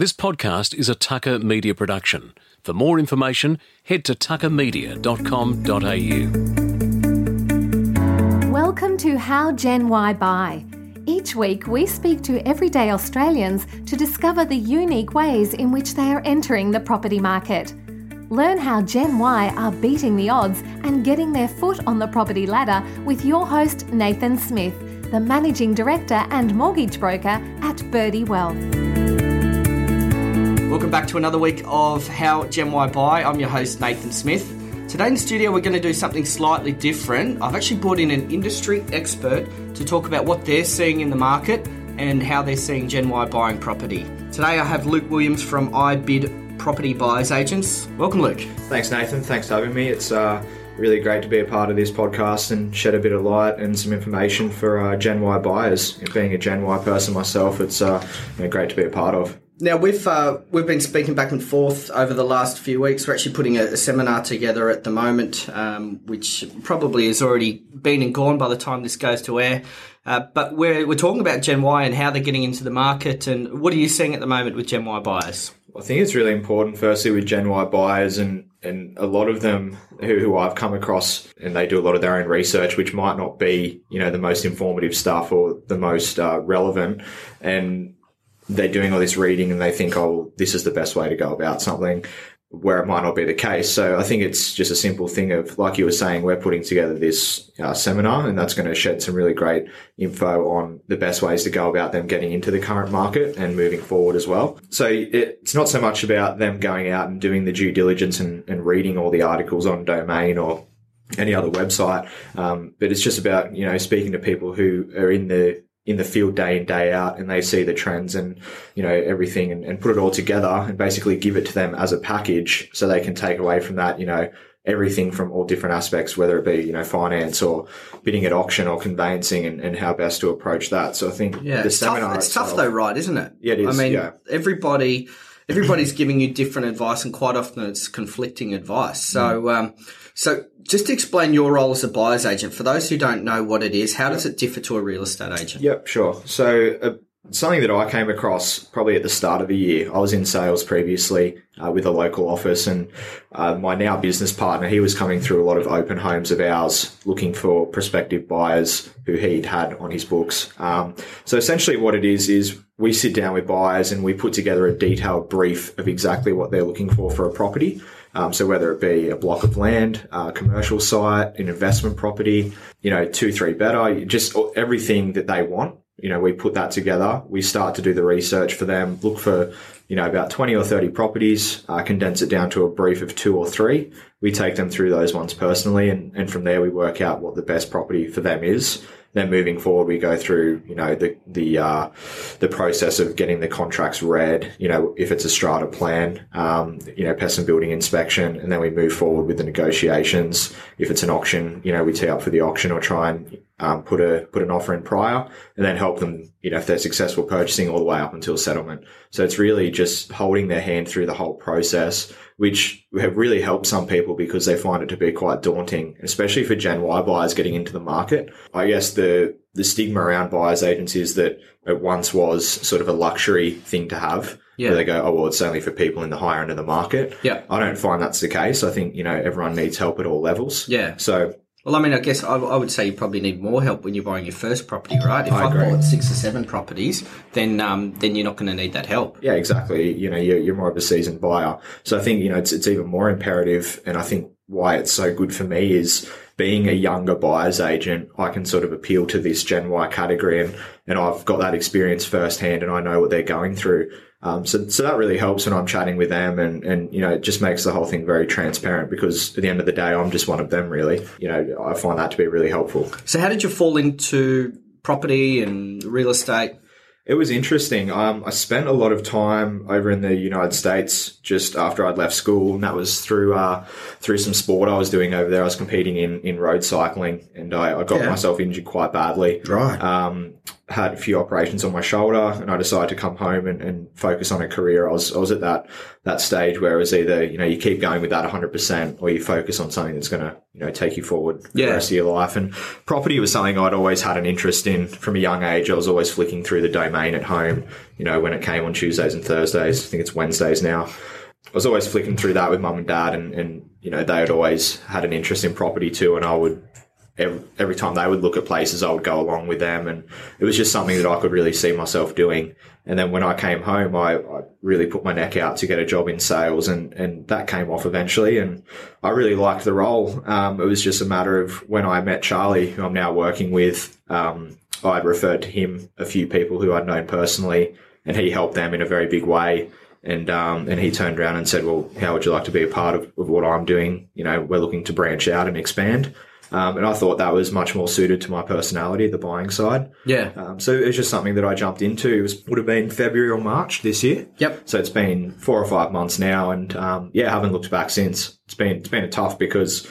This podcast is a Tucker Media production. For more information, head to tuckermedia.com.au. Welcome to How Gen Y Buy. Each week, we speak to everyday Australians to discover the unique ways in which they are entering the property market. Learn how Gen Y are beating the odds and getting their foot on the property ladder with your host, Nathan Smith, the Managing Director and Mortgage Broker at Birdie Wealth. Welcome back to another week of How Gen Y Buy. I'm your host, Nathan Smith. Today in the studio, we're going to do something slightly different. I've actually brought in an industry expert to talk about what they're seeing in the market and how they're seeing Gen Y buying property. Today, I have Luke Williams from iBid Property Buyers Agents. Welcome, Luke. Thanks, Nathan. Thanks for having me. It's uh, really great to be a part of this podcast and shed a bit of light and some information for uh, Gen Y buyers. Being a Gen Y person myself, it's uh, you know, great to be a part of. Now we've uh, we've been speaking back and forth over the last few weeks. We're actually putting a, a seminar together at the moment, um, which probably has already been and gone by the time this goes to air. Uh, but we're we're talking about Gen Y and how they're getting into the market, and what are you seeing at the moment with Gen Y buyers? I think it's really important, firstly, with Gen Y buyers, and and a lot of them who, who I've come across, and they do a lot of their own research, which might not be you know the most informative stuff or the most uh, relevant, and they're doing all this reading and they think, oh, this is the best way to go about something where it might not be the case. So I think it's just a simple thing of, like you were saying, we're putting together this uh, seminar and that's going to shed some really great info on the best ways to go about them getting into the current market and moving forward as well. So it's not so much about them going out and doing the due diligence and, and reading all the articles on domain or any other website. Um, but it's just about, you know, speaking to people who are in the in the field day in day out and they see the trends and you know everything and, and, put it all together and basically give it to them as a package so they can take away from that you know everything from all different aspects whether it be you know finance or bidding at auction or conveyancing and, and how best to approach that so i think yeah it's, tough, it's itself, tough though right isn't it yeah it is i mean yeah. everybody everybody's giving you different advice and quite often it's conflicting advice so mm. um so just to explain your role as a buyer's agent, for those who don't know what it is, how does it differ to a real estate agent? Yep, sure. So uh, something that I came across probably at the start of the year. I was in sales previously uh, with a local office, and uh, my now business partner, he was coming through a lot of open homes of ours, looking for prospective buyers who he'd had on his books. Um, so essentially, what it is is we sit down with buyers and we put together a detailed brief of exactly what they're looking for for a property. Um, so whether it be a block of land, a commercial site, an investment property, you know, two, three better, just everything that they want. You know, we put that together. We start to do the research for them, look for, you know, about 20 or 30 properties, uh, condense it down to a brief of two or three. We take them through those ones personally. And, and from there, we work out what the best property for them is. Then moving forward, we go through, you know, the, the, uh, the process of getting the contracts read, you know, if it's a strata plan, um, you know, pest and building inspection, and then we move forward with the negotiations. If it's an auction, you know, we tee up for the auction or try and, um, put a, put an offer in prior and then help them, you know, if they're successful purchasing all the way up until settlement. So it's really just holding their hand through the whole process which have really helped some people because they find it to be quite daunting, especially for Gen Y buyers getting into the market. I guess the the stigma around buyers agents is that it once was sort of a luxury thing to have. Yeah. Where they go, oh well, it's only for people in the higher end of the market. Yeah. I don't find that's the case. I think you know everyone needs help at all levels. Yeah. So well, I mean, I guess I, I, would say you probably need more help when you're buying your first property, right? If I have bought six or seven properties, then um, then you're not going to need that help. Yeah, exactly. You know, you're, you're more of a seasoned buyer, so I think you know it's it's even more imperative, and I think why it's so good for me is being a younger buyer's agent. I can sort of appeal to this Gen Y category, and and I've got that experience firsthand, and I know what they're going through. Um, so, so that really helps when I'm chatting with them and, and, you know, it just makes the whole thing very transparent because at the end of the day, I'm just one of them really. You know, I find that to be really helpful. So how did you fall into property and real estate? It was interesting. Um, I spent a lot of time over in the United States just after I'd left school, and that was through uh, through some sport I was doing over there. I was competing in, in road cycling, and I, I got yeah. myself injured quite badly. Right. Um, had a few operations on my shoulder and I decided to come home and, and focus on a career. I was, I was at that, that stage where it was either, you know, you keep going with that 100% or you focus on something that's going to, you know, take you forward for Yeah. the rest of your life. And property was something I'd always had an interest in from a young age. I was always flicking through the domain at home, you know, when it came on Tuesdays and Thursdays. I think it's Wednesdays now. I was always flicking through that with mum and dad and, and, you know, they had always had an interest in property too. And I would, every, every time they would look at places, I would go along with them. And it was just something that I could really see myself doing. And then when I came home, I, I really put my neck out to get a job in sales and, and that came off eventually. And I really liked the role. Um, it was just a matter of when I met Charlie, who I'm now working with, um, I'd referred to him a few people who I'd known personally and he helped them in a very big way. And um, and he turned around and said, "Well, how would you like to be a part of, of what I'm doing? You know, we're looking to branch out and expand." Um, and I thought that was much more suited to my personality, the buying side. Yeah. Um, so it was just something that I jumped into. It was, would have been February or March this year. Yep. So it's been four or five months now, and um, yeah, I haven't looked back since. It's been it's been tough because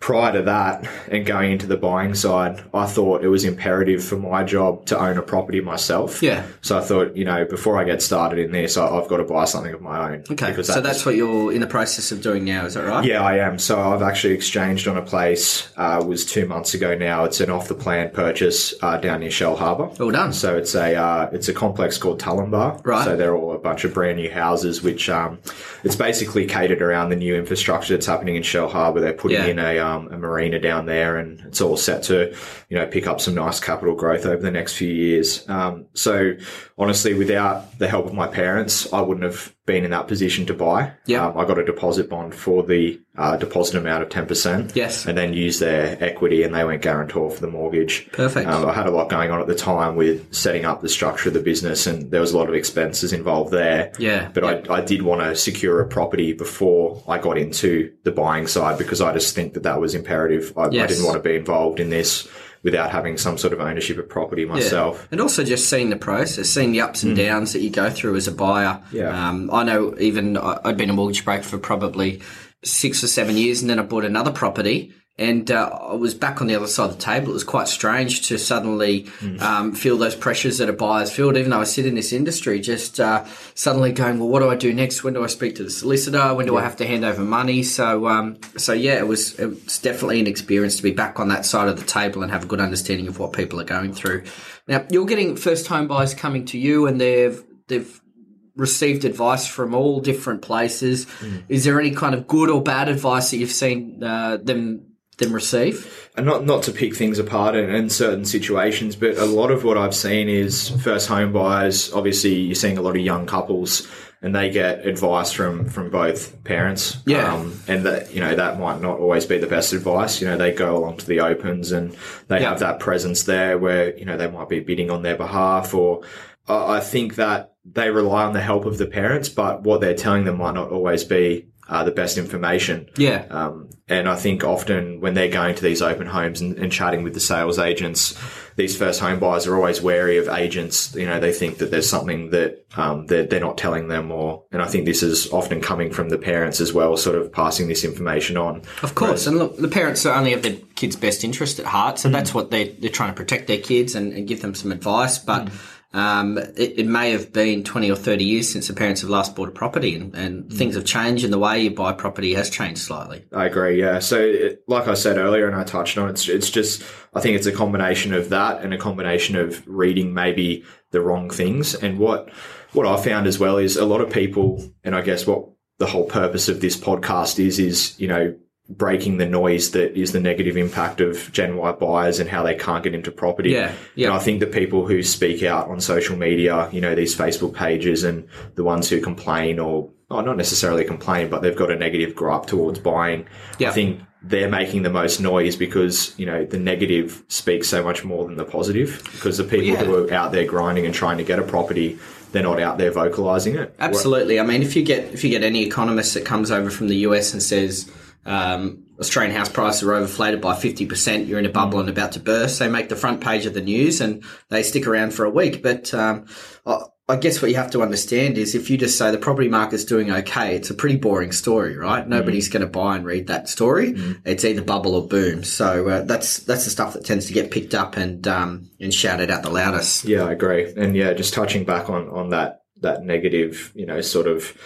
prior to that and going into the buying side, I thought it was imperative for my job to own a property myself. Yeah. So I thought, you know, before I get started in this, I, I've got to buy something of my own. Okay. Because so that that's what you're in the process of doing now, is that right? yeah, I am. So I've actually exchanged on a place. Uh, it was two months ago now. It's an off the plan purchase uh, down near Shellharbour. Well done. So it's a uh, it's a complex called Tullimbar. Right. So they're all a bunch of brand new houses, which um, it's basically catered around the new infrastructure that's happening in Shellharbour. They're putting Yeah. in a um, a marina down there, and it's all set to you know pick up some nice capital growth over the next few years. Um, so honestly, without the help of my parents, I wouldn't have been in that position to buy. Yeah. Um, I got a deposit bond for the uh, deposit amount of ten percent. Yes. And then used their equity, and they went guarantor for the mortgage. Perfect. Um, I had a lot going on at the time with setting up the structure of the business, and there was a lot of expenses involved there. Yeah, But yeah. I, I did want to secure a property before I got into the buying side because I just think that that was imperative. I, I didn't want to be involved in this without having some sort of ownership of property myself. And also just seeing the process, seeing the ups and downs that you go through as a buyer. Mm. Yeah. Um, I know even I'd been a mortgage broker for probably six or seven years, and then I bought another property. And uh, I was back on the other side of the table. It was quite strange to suddenly Mm. um, feel those pressures that a buyer's feel. Even though I sit in this industry, just uh, suddenly going, well, what do I do next? When do I speak to the solicitor? When do I have to hand over money? So, um, so yeah, it was it's definitely an experience to be back on that side of the table and have a good understanding of what people are going through. Now, you're getting first home buyers coming to you, and they've they've received advice from all different places. Is there any kind of good or bad advice that you've seen uh, them them receive? and not not to pick things apart in, in certain situations, but a lot of what I've seen is first home buyers. Obviously, you're seeing a lot of young couples, and they get advice from from both parents. Yeah. um, and that you know that might not always be the best advice. You know, they go along to the opens, and they Yeah. have that presence there where you know they might be bidding on their behalf, or I I think that they rely on the help of the parents, but what they're telling them might not always be. Uh, the best information. Yeah. Um, and I think often when they're going to these open homes and, and chatting with the sales agents, these first home buyers are always wary of agents. You know, they think that there's something that um, they're, they're not telling them, or and I think this is often coming from the parents as well, sort of passing this information on. Of course, and look, the parents only have their kids' best interest at heart, so that's what they they're trying to protect their kids and, and give them some advice. But um, it, it may have been twenty or thirty years since the parents have last bought a property, and, and things have changed, and the way you buy property has changed slightly. I agree. Yeah. So, it, like I said earlier, and I touched on it, it's, it's just I think it's a combination of that and a combination of reading maybe the wrong things. And what what I found as well is a lot of people, and I guess what the whole purpose of this podcast is, is you know breaking the noise that is the negative impact of Gen Y buyers and how they can't get into property. Yeah, yeah. And I think the people who speak out on social media, you know, these Facebook pages and the ones who complain or oh, not necessarily complain, but they've got a negative gripe towards buying. Yeah. I think they're making the most noise because, you know, the negative speaks so much more than the positive because the people Yeah. who are out there grinding and trying to get a property, they're not out there vocalizing it. Absolutely. I mean, if you get if you get any economist that comes over from the US and says um, Australian house prices are overflated by fifty percent, you're in a bubble and about to burst. They make the front page of the news and they stick around for a week. But um, I, I guess what you have to understand is if you just say the property market's doing okay, it's a pretty boring story, right? Nobody's going to buy and read that story. It's either bubble or boom. So uh, that's that's the stuff that tends to get picked up and um, and shouted out the loudest. Yeah, I agree. And yeah, just touching back on on that that negative, you know, sort of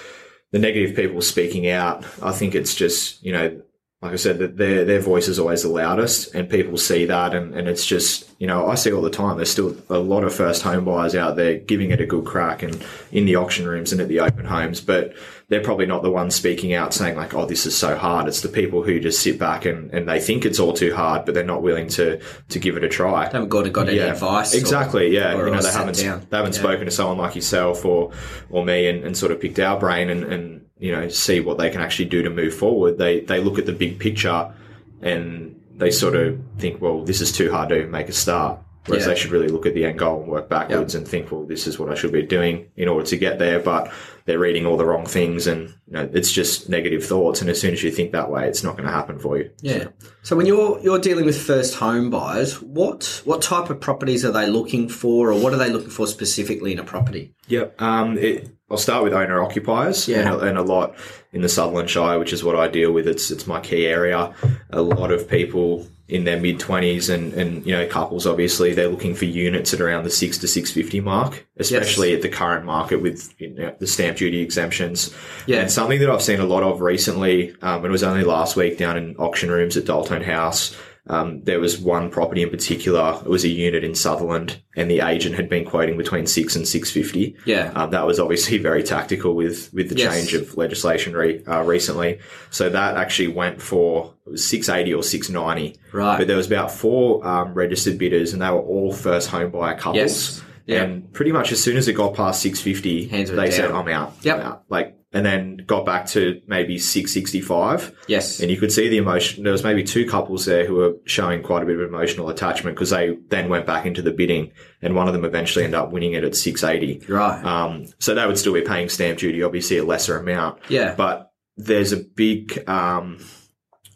the negative people speaking out. I think it's just you know, like I said, that their their voice is always the loudest, and people see that, and and it's just you know, I see all the time. There's still a lot of first home buyers out there giving it a good crack, and in the auction rooms and at the open homes, but they're probably not the ones speaking out saying like, "Oh, this is so hard." It's the people who just sit back and, and they think it's all too hard, but they're not willing to to give it a try. They haven't got, got any advice. or- Exactly. yeah. or- you know, they haven't down. they haven't Yeah. spoken to someone like yourself or or me and, and sort of picked our brain and, and you know see what they can actually do to move forward. They they look at the big picture and they sort of think, well, this is too hard to make a start. Whereas Yeah. they should really look at the end goal and work backwards and think, well, this is what I should be doing in order to get there. But they're reading all the wrong things and you know, it's just negative thoughts. And as soon as you think that way, it's not going to happen for you. Yeah. So when you're you're dealing with first home buyers, what what type of properties are they looking for, or what are they looking for specifically in a property? Yep. Um, it, I'll start with owner occupiers, Yeah. and, a, and a lot in the Sutherland Shire, which is what I deal with. It's it's my key area. A lot of people in their mid twenties and and you know couples, obviously, they're looking for units at around the six to six fifty mark, especially at the current market with you know, the stamp duty exemptions. Yeah. And something that I've seen a lot of recently, um, it was only last week down in auction rooms at Dalton House. Um, there was one property in particular. It was a unit in Sutherland, and the agent had been quoting between six and six fifty. Yeah. Um, that was obviously very tactical with with the Yes. change of legislation re, uh, recently. So that actually went for six eighty or six ninety. Right. But there was about four um, registered bidders, and they were all first home buyer couples. Yes. Yeah. And pretty much as soon as it got past six fifty, Hands were they said, down. "I'm out." Yep. I'm out. Like, and then got back to maybe six sixty five. Yes. And you could see the emotion. There was maybe two couples there who were showing quite a bit of emotional attachment because they then went back into the bidding, and one of them eventually ended up winning it at six eighty. Right. Um, so they would still be paying stamp duty, obviously a lesser amount. Yeah. But there's a big, um,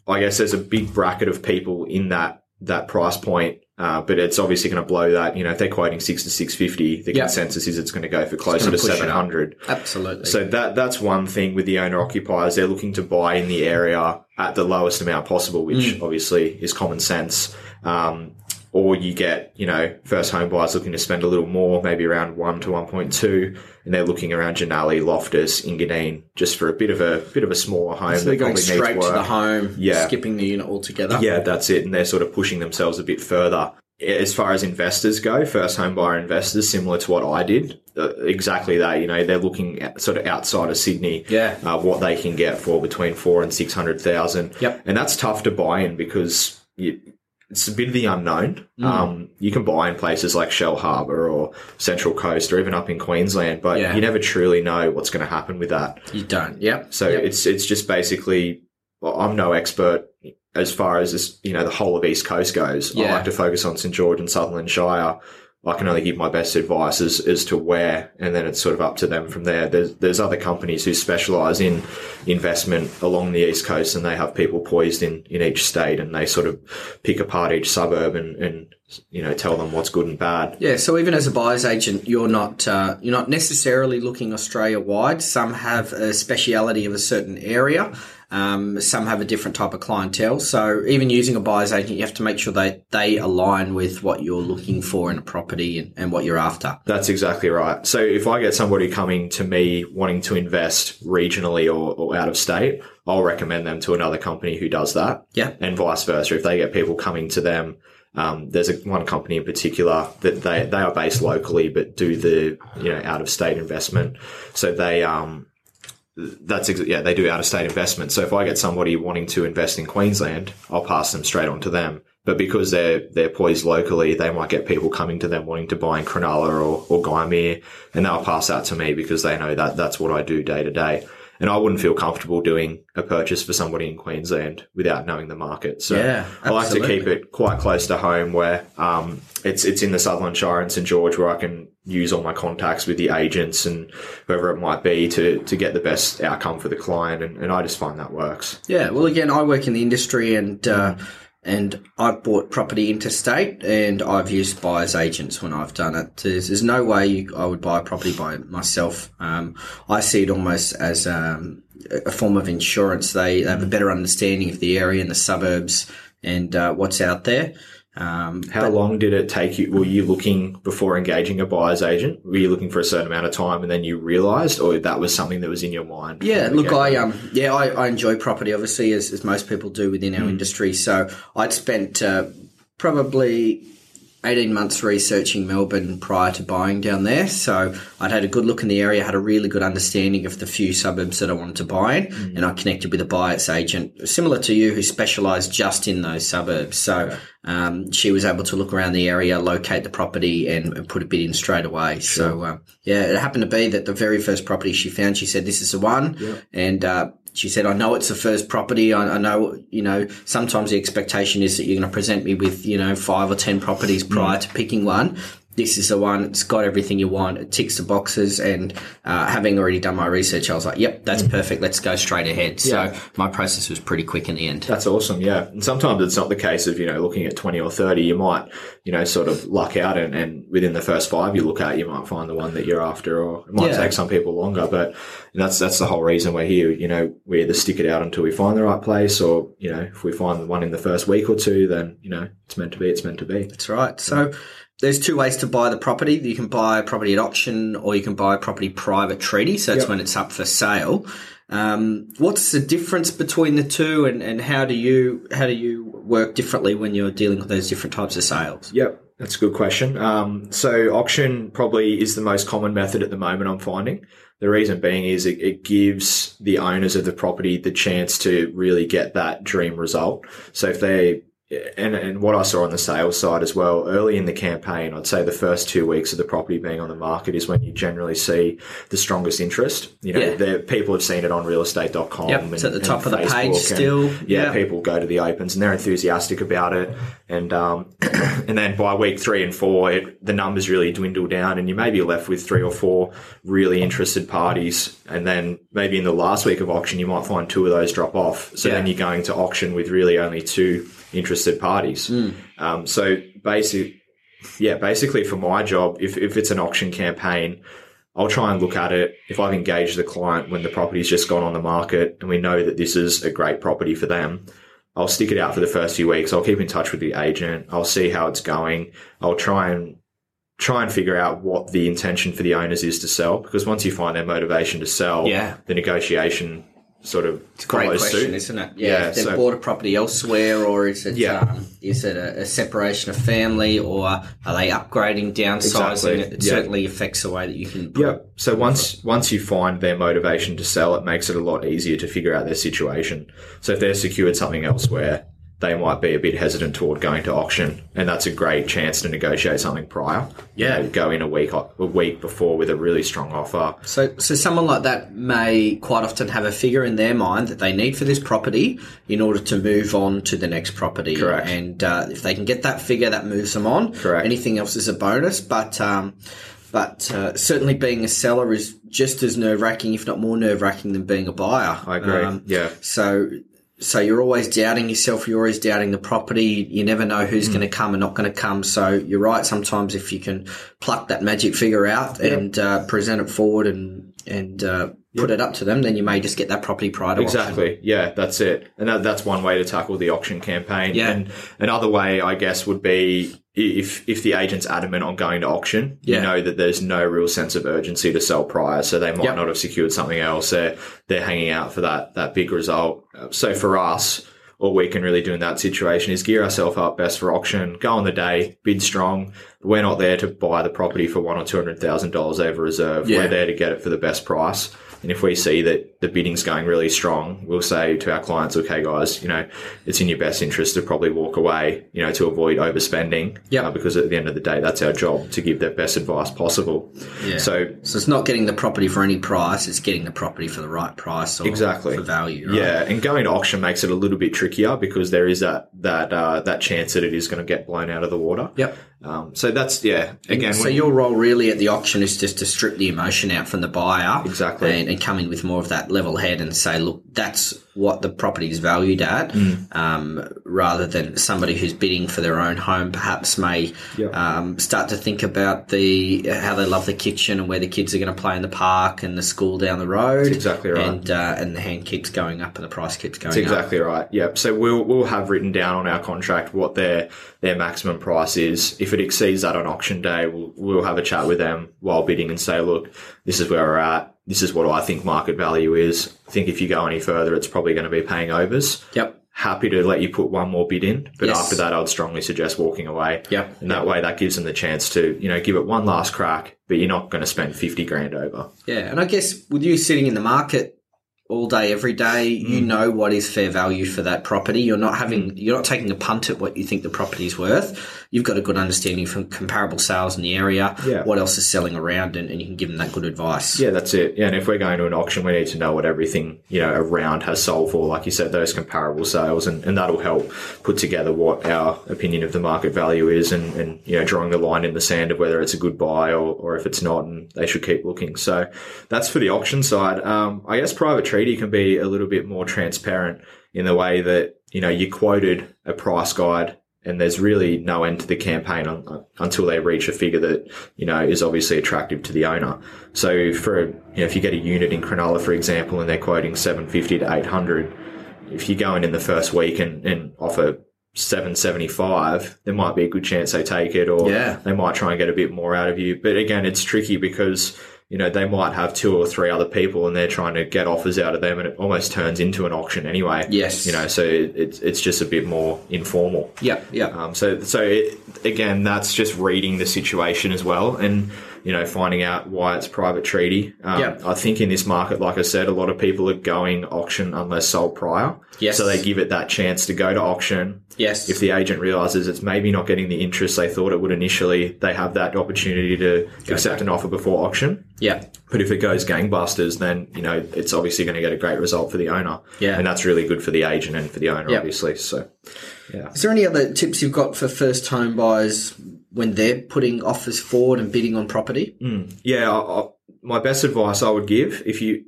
I guess there's a big bracket of people in that that price point. Uh, but it's obviously going to blow that. You know, if they're quoting six to six fifty, the Yeah. consensus is it's going to go for closer to push it up. seven hundred. Absolutely. So that that's one thing with the owner occupiers. They're looking to buy in the area at the lowest amount possible, which Mm. obviously is common sense. Um, or you get, you know, first home buyers looking to spend a little more, maybe around one to one point two, and they're looking around Jannali, Loftus, Engadine, just for a bit of a bit of a smaller home. so they're going straight to the home, Yeah. skipping the unit altogether. Yeah, that's it. And they're sort of pushing themselves a bit further. As far as investors go, first home buyer investors, similar to what I did, uh, exactly that. You know, they're looking at sort of outside of Sydney, Yeah. uh, what they can get for between four and six hundred thousand. Yep. and that's tough to buy in because you, it's a bit of the unknown. Mm. Um, you can buy in places like Shellharbour or Central Coast or even up in Queensland, but Yeah. you never truly know what's going to happen with that. You don't. Yep. So Yep. it's it's just basically well, I'm no expert as far as this, you know the whole of East Coast goes. I like to focus on St George and Sutherland Shire. I can only give my best advice as, as to where, and then it's sort of up to them from there. There's there's other companies who specialise in investment along the East Coast, and they have people poised in, in each state, and they sort of pick apart each suburb and, and you know tell them what's good and bad. Yeah, so even as a buyer's agent, you're not uh, you're not necessarily looking Australia wide. Some have a speciality of a certain area. Um, some have a different type of clientele. So even using a buyer's agent, you have to make sure they they align with what you're looking for in a property and, and what you're after. That's exactly right. So if I get somebody coming to me wanting to invest regionally or, or out of state, I'll recommend them to another company who does that. Yeah. And vice versa. If they get people coming to them, um, there's a, one company in particular that they, they are based locally, but do the, you know, out of state investment. So they, um, that's ex- yeah, they do out of state investment. So if I get somebody wanting to invest in Queensland, I'll pass them straight on to them. But because they're they're poised locally, they might get people coming to them wanting to buy in Cronulla or, or Gymea, and they'll pass that to me because they know that that's what I do day to day. And I wouldn't feel comfortable doing a purchase for somebody in Queensland without knowing the market. So Yeah, I like to keep it quite close to home where um, it's it's in the Sutherland Shire and St George where I can use all my contacts with the agents and whoever it might be to to get the best outcome for the client and, and I just find that works. Yeah, well, again, I work in the industry, and uh, and I've bought property interstate, and I've used buyers agents when I've done it. There's, there's no way you, I would buy a property by myself. Um, I see it almost as um, a form of insurance. They, they have a better understanding of the area and the suburbs and uh, what's out there. Um, How long did it take you? Were you looking before engaging a buyer's agent? Were you looking for a certain amount of time and then you realised, or that was something that was in your mind? Yeah, look, I um, yeah, I, I enjoy property, obviously, as, as most people do within Mm. our industry. So I'd spent uh, probably eighteen months researching Melbourne prior to buying down there. So I'd had a good look in the area, had a really good understanding of the few suburbs that I wanted to buy in, Mm. and I connected with a buyer's agent similar to you who specialised just in those suburbs. So um, she was able to look around the area, locate the property, and, and put a bid in straight away. So uh, yeah, it happened to be that the very first property she found, she said, "This is the one," and uh, she said, "I know it's the first property. I, I know, you know, sometimes the expectation is that you're going to present me with, you know, five or ten properties mm. prior to picking one." This is the one. It's got everything you want. It ticks the boxes. And uh, having already done my research, I was like, "Yep, that's perfect. Let's go straight ahead." So my process was pretty quick in the end. That's awesome, yeah. And sometimes it's not the case of, you know, looking at 20 or 30. You might, you know, sort of luck out and, and within the first five you look at, you might find the one that you're after or it might Yeah. take some people longer. But that's that's the whole reason we're here. You know, we either stick it out until we find the right place or, you know, if we find the one in the first week or two, then, you know, it's meant to be, it's meant to be. That's right. So there's two ways to buy the property. You can buy a property at auction or you can buy a property private treaty. So that's Yep. when it's up for sale. Um, what's the difference between the two and, and how do you how do you work differently when you're dealing with those different types of sales? Yep, that's a good question. Um, so auction probably is the most common method at the moment. I'm finding the reason being is it, it gives the owners of the property the chance to really get that dream result. So if they and, and what I saw on the sales side as well, early in the campaign, I'd say the first two weeks of the property being on the market is when you generally see the strongest interest. You know, Yeah. the, people have seen it on realestate.com. Yep, and, it's at the top of the Facebook page and, still. Yeah, Yeah. people go to the opens and they're enthusiastic about it. And, um, and then by week three and four, it, the numbers really dwindle down and you may be left with three or four really interested parties. And then maybe in the last week of auction, you might find two of those drop off. So Yeah. then you're going to auction with really only two interested parties. Um, so basic, yeah, basically for my job, if, if it's an auction campaign, I'll try and look at it. If I've engaged the client when the property's just gone on the market and we know that this is a great property for them, I'll stick it out for the first few weeks. I'll keep in touch with the agent. I'll see how it's going. I'll try and try and figure out what the intention for the owners is to sell because once you find their motivation to sell, Yeah. the negotiation sort of it's Great follows question, suit. isn't it? Yeah, Yeah, they've so- bought a property elsewhere, or is it Yeah. um, is it a, a separation of family, or are they upgrading, downsizing? Exactly, It, it yeah. certainly affects the way that you can. Yeah. So once once you find their motivation to sell, it makes it a lot easier to figure out their situation. So if they're secured something elsewhere, they might be a bit hesitant toward going to auction, and that's a great chance to negotiate something prior. You Yeah. know, go in a week a week before with a really strong offer. So, so someone like that may quite often have a figure in their mind that they need for this property in order to move on to the next property. Correct. And uh, if they can get that figure, that moves them on. Correct. Anything else is a bonus, but. Um, but uh, certainly, being a seller is just as nerve wracking, if not more nerve wracking, than being a buyer. I agree. Um, yeah. so, so you're always doubting yourself. You're always doubting the property. You never know who's going to come and not going to come. So you're right. Sometimes if you can pluck that magic figure out and uh, present it forward and and uh, put it up to them, then you may just get that property prior to auction. Exactly. Yeah, that's it. And that, that's one way to tackle the auction campaign. Yeah. And another way, I guess, would be if if the agent's adamant on going to auction, Yeah. you know that there's no real sense of urgency to sell prior, so they might Yep. not have secured something else. They're they're hanging out for that that big result. So for us. All we can really do in that situation is gear ourselves up best for auction, go on the day, bid strong. We're not there to buy the property for one or two hundred thousand dollars over reserve. Yeah. We're there to get it for the best price. And if we see that the bidding's going really strong, we'll say to our clients, okay, guys, you know, it's in your best interest to probably walk away, you know, to avoid overspending. Yeah. Uh, because at the end of the day, that's our job to give the best advice possible. Yeah. So So it's not getting the property for any price; it's getting the property for the right price or Exactly. for value. Right? Yeah, and going to auction makes it a little bit trickier because there is that that uh, that chance that it is going to get blown out of the water. Yep. Um, so that's yeah. Again, so your role really at the auction is just to strip the emotion out from the buyer, Exactly. and, and come in with more of that level head and say, look, that's what the property is valued at, Mm. um, rather than somebody who's bidding for their own home perhaps may Yep. um, start to think about the how they love the kitchen and where the kids are going to play in the park and the school down the road. exactly right. and uh, and the hand keeps going up and the price keeps going That's up. exactly right. Yep. So we'll we'll have written down on our contract what their their maximum price is. If it exceeds that on auction day, we'll we'll have a chat with them while bidding and say, look, this is where we're at. This is what I think market value is. I think if you go any further, it's probably going to be paying overs. Yep. Happy to let you put one more bid in, but Yes. after that, I'd strongly suggest walking away. Yep. And that way, that gives them the chance to, you know, give it one last crack, but you're not going to spend 50 grand over. Yeah, and I guess with you sitting in the market all day, every day, Mm. you know what is fair value for that property. You're not having, you're not taking a punt at what you think the property is worth. You've got a good understanding from comparable sales in the area, Yeah. what else is selling around, and, and you can give them that good advice. Yeah, that's it. Yeah, and if we're going to an auction, we need to know what everything you know around has sold for. Like you said, those comparable sales, and, and that'll help put together what our opinion of the market value is, and, and you know drawing the line in the sand of whether it's a good buy or, or if it's not, and they should keep looking. So that's for the auction side. Um, I guess private treaty can be a little bit more transparent in the way that you know you quoted a price guide and there's really no end to the campaign un- until they reach a figure that you know is obviously attractive to the owner. So for you know, if you get a unit in Cronulla, for example, and they're quoting 750 to 800, if you go in in the first week and, and offer 775, there might be a good chance they take it, or Yeah. they might try and get a bit more out of you. But again, it's tricky because you know they might have two or three other people and they're trying to get offers out of them, and it almost turns into an auction anyway. Yes. you know, so it, it's it's just a bit more informal. Yeah, yeah. Um, so, so it, again, that's just reading the situation as well, and you know, finding out why it's private treaty. Um, Yeah. I think in this market, like I said, a lot of people are going auction unless sold prior. Yes. So they give it that chance to go to auction. yes. If the agent realizes it's maybe not getting the interest they thought it would initially, they have that opportunity to accept back. an offer before auction. yeah. But if it goes gangbusters, then you know it's obviously going to get a great result for the owner. Yeah. and that's really good for the agent and for the owner, Yeah. obviously. So, yeah. Is there any other tips you've got for first home buyers when they're putting offers forward and bidding on property? Yeah, I, I, my best advice I would give if you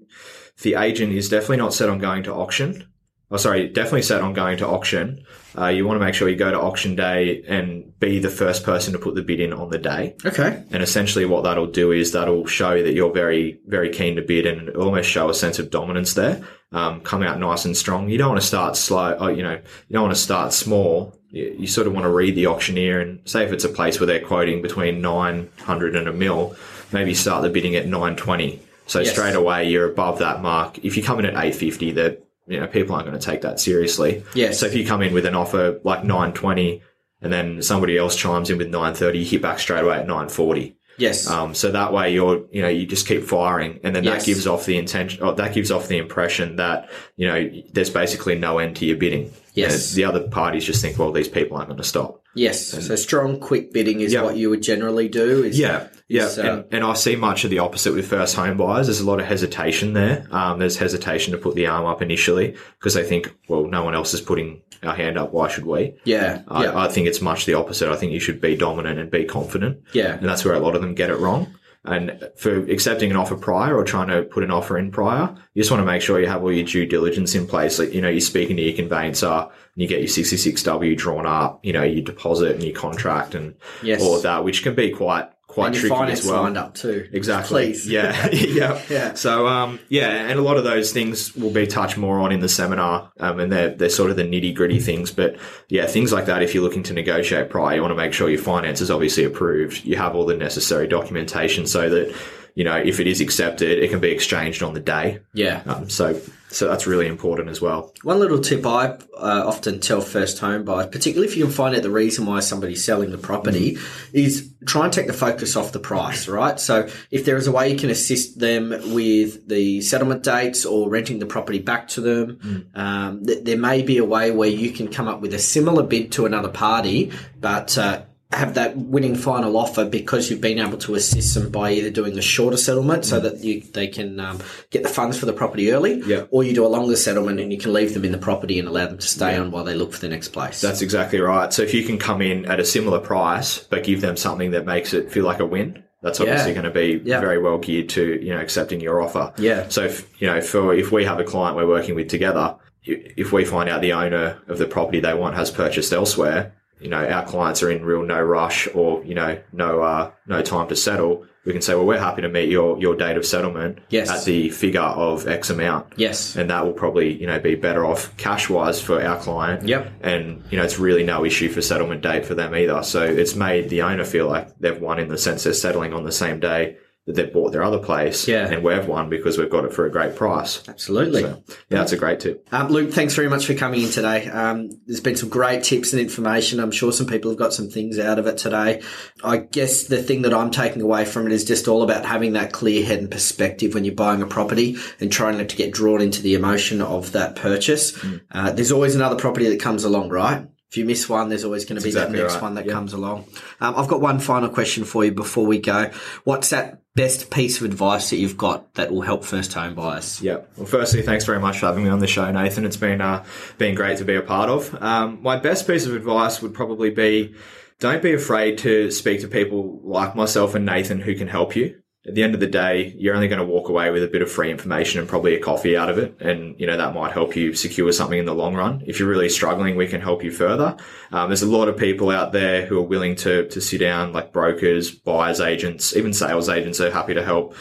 if the agent is definitely not set on going to auction. Oh, sorry, definitely set on going to auction. Uh, you want to make sure you go to auction day and be the first person to put the bid in on the day. Okay. And essentially, what that'll do is that'll show that you're very, very keen to bid and almost show a sense of dominance there. Um, come out nice and strong. You don't want to start slow. Oh, you know, you don't want to start small. You, sort of want to read the auctioneer and say if it's a place where they're quoting between 900 and a mil, maybe start the bidding at 920. So Yes. straight away, you're above that mark. If you come in at 850, that you know, people aren't going to take that seriously. Yes. So if you come in with an offer like 920 and then somebody else chimes in with 930, you hit back straight away at 940. Yes. Um, so that way you're, you know, you just keep firing and then Yes. that gives off the intention, oh, that gives off the impression that, you know, there's basically no end to your bidding. Yes. Know, the other parties just think, well, these people aren't going to stop. yes. So strong, quick bidding is Yeah. what you would generally do. Is Yeah, yeah, is, uh, and, and I see much of the opposite with first home buyers. There's a lot of hesitation there. Um, there's hesitation to put the arm up initially because they think, well, no one else is putting our hand up. Why should we? yeah. I, yeah. I think it's much the opposite. I think you should be dominant and be confident. Yeah. And that's where a lot of them get it wrong. And for accepting an offer prior or trying to put an offer in prior, you just want to make sure you have all your due diligence in place. Like, you know, you're speaking to your conveyancer and you get your 66W drawn up, you know, your deposit and your contract and Yes. all of that, which can be quite, quite and your tricky finance as well. lined up too. Exactly. Please. Yeah. yeah. Yeah. So, um, yeah, and a lot of those things will be touched more on in the seminar, um, and they're, they're sort of the nitty gritty things. But yeah, things like that, if you're looking to negotiate prior, you want to make sure your finance is obviously approved. You have all the necessary documentation so that, you know, if it is accepted, it can be exchanged on the day. Yeah. Um, so, so that's really important as well. One little tip I uh, often tell first home buyers, particularly if you can find out the reason why somebody's selling the property, is try and take the focus off the price, right? So if there is a way you can assist them with the settlement dates or renting the property back to them, um, th- there may be a way where you can come up with a similar bid to another party, but uh, have that winning final offer because you've been able to assist them by either doing a shorter settlement so that you, they can um, get the funds for the property early, Yeah. or you do a longer settlement and you can leave them in the property and allow them to stay on while they look for the next place. That's exactly right. So if you can come in at a similar price, but give them something that makes it feel like a win, that's obviously Yeah. going to be Yeah. very well geared to you know accepting your offer. Yeah. So if you know, for if we have a client we're working with together, if we find out the owner of the property they want has purchased elsewhere, you know, our clients are in real no rush or you know no uh, no time to settle. We can say, well, we're happy to meet your your date of settlement Yes. at the figure of X amount yes. and that will probably you know be better off cash wise for our client. Yep. And you know it's really no issue for settlement date for them either. So it's made the owner feel like they've won in the sense they're settling on the same day that they've bought their other place. Yeah. And we've won because we've got it for a great price. Absolutely. So, yeah, that's a great tip. Um, Luke, thanks very much for coming in today. Um, there's been some great tips and information. I'm sure some people have got some things out of it today. I guess the thing that I'm taking away from it is just all about having that clear head and perspective when you're buying a property and trying not to get drawn into the emotion of that purchase. Uh, there's always another property that comes along, right? If you miss one, there's always going to be exactly that next right. one that Yeah. comes along. Um, I've got one final question for you before we go. What's that best piece of advice that you've got that will help first home buyers? Yeah. Well, firstly, thanks very much for having me on the show, Nathan. It's been uh, been great to be a part of. Um, my best piece of advice would probably be don't be afraid to speak to people like myself and Nathan who can help you. At the end of the day, you're only going to walk away with a bit of free information and probably a coffee out of it. And, you know, that might help you secure something in the long run. If you're really struggling, we can help you further. Um, there's a lot of people out there who are willing to, to sit down, like brokers, buyers agents, even sales agents are happy to help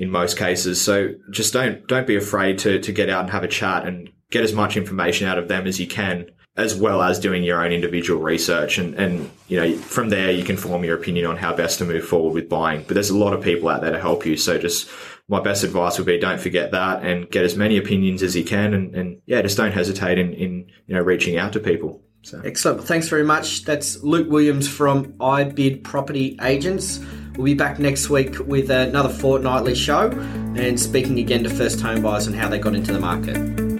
in most cases. So just don't, don't be afraid to, to get out and have a chat and get as much information out of them as you can as well as doing your own individual research and, and you know from there you can form your opinion on how best to move forward with buying but there's a lot of people out there to help you so just my best advice would be don't forget that and get as many opinions as you can and, and yeah just don't hesitate in, in you know reaching out to people so Excellent. Well, thanks very much. That's Luke Williams from iBid Property Agents. We'll be back next week with another fortnightly show and speaking again to first home buyers and how they got into the market.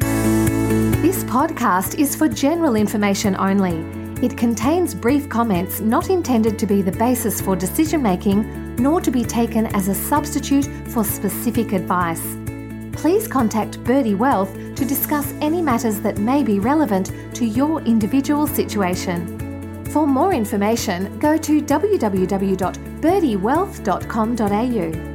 Podcast is for general information only. It contains brief comments not intended to be the basis for decision making, nor to be taken as a substitute for specific advice. Please contact Birdie Wealth to discuss any matters that may be relevant to your individual situation. For more information, go to www.birdiewealth.com.au.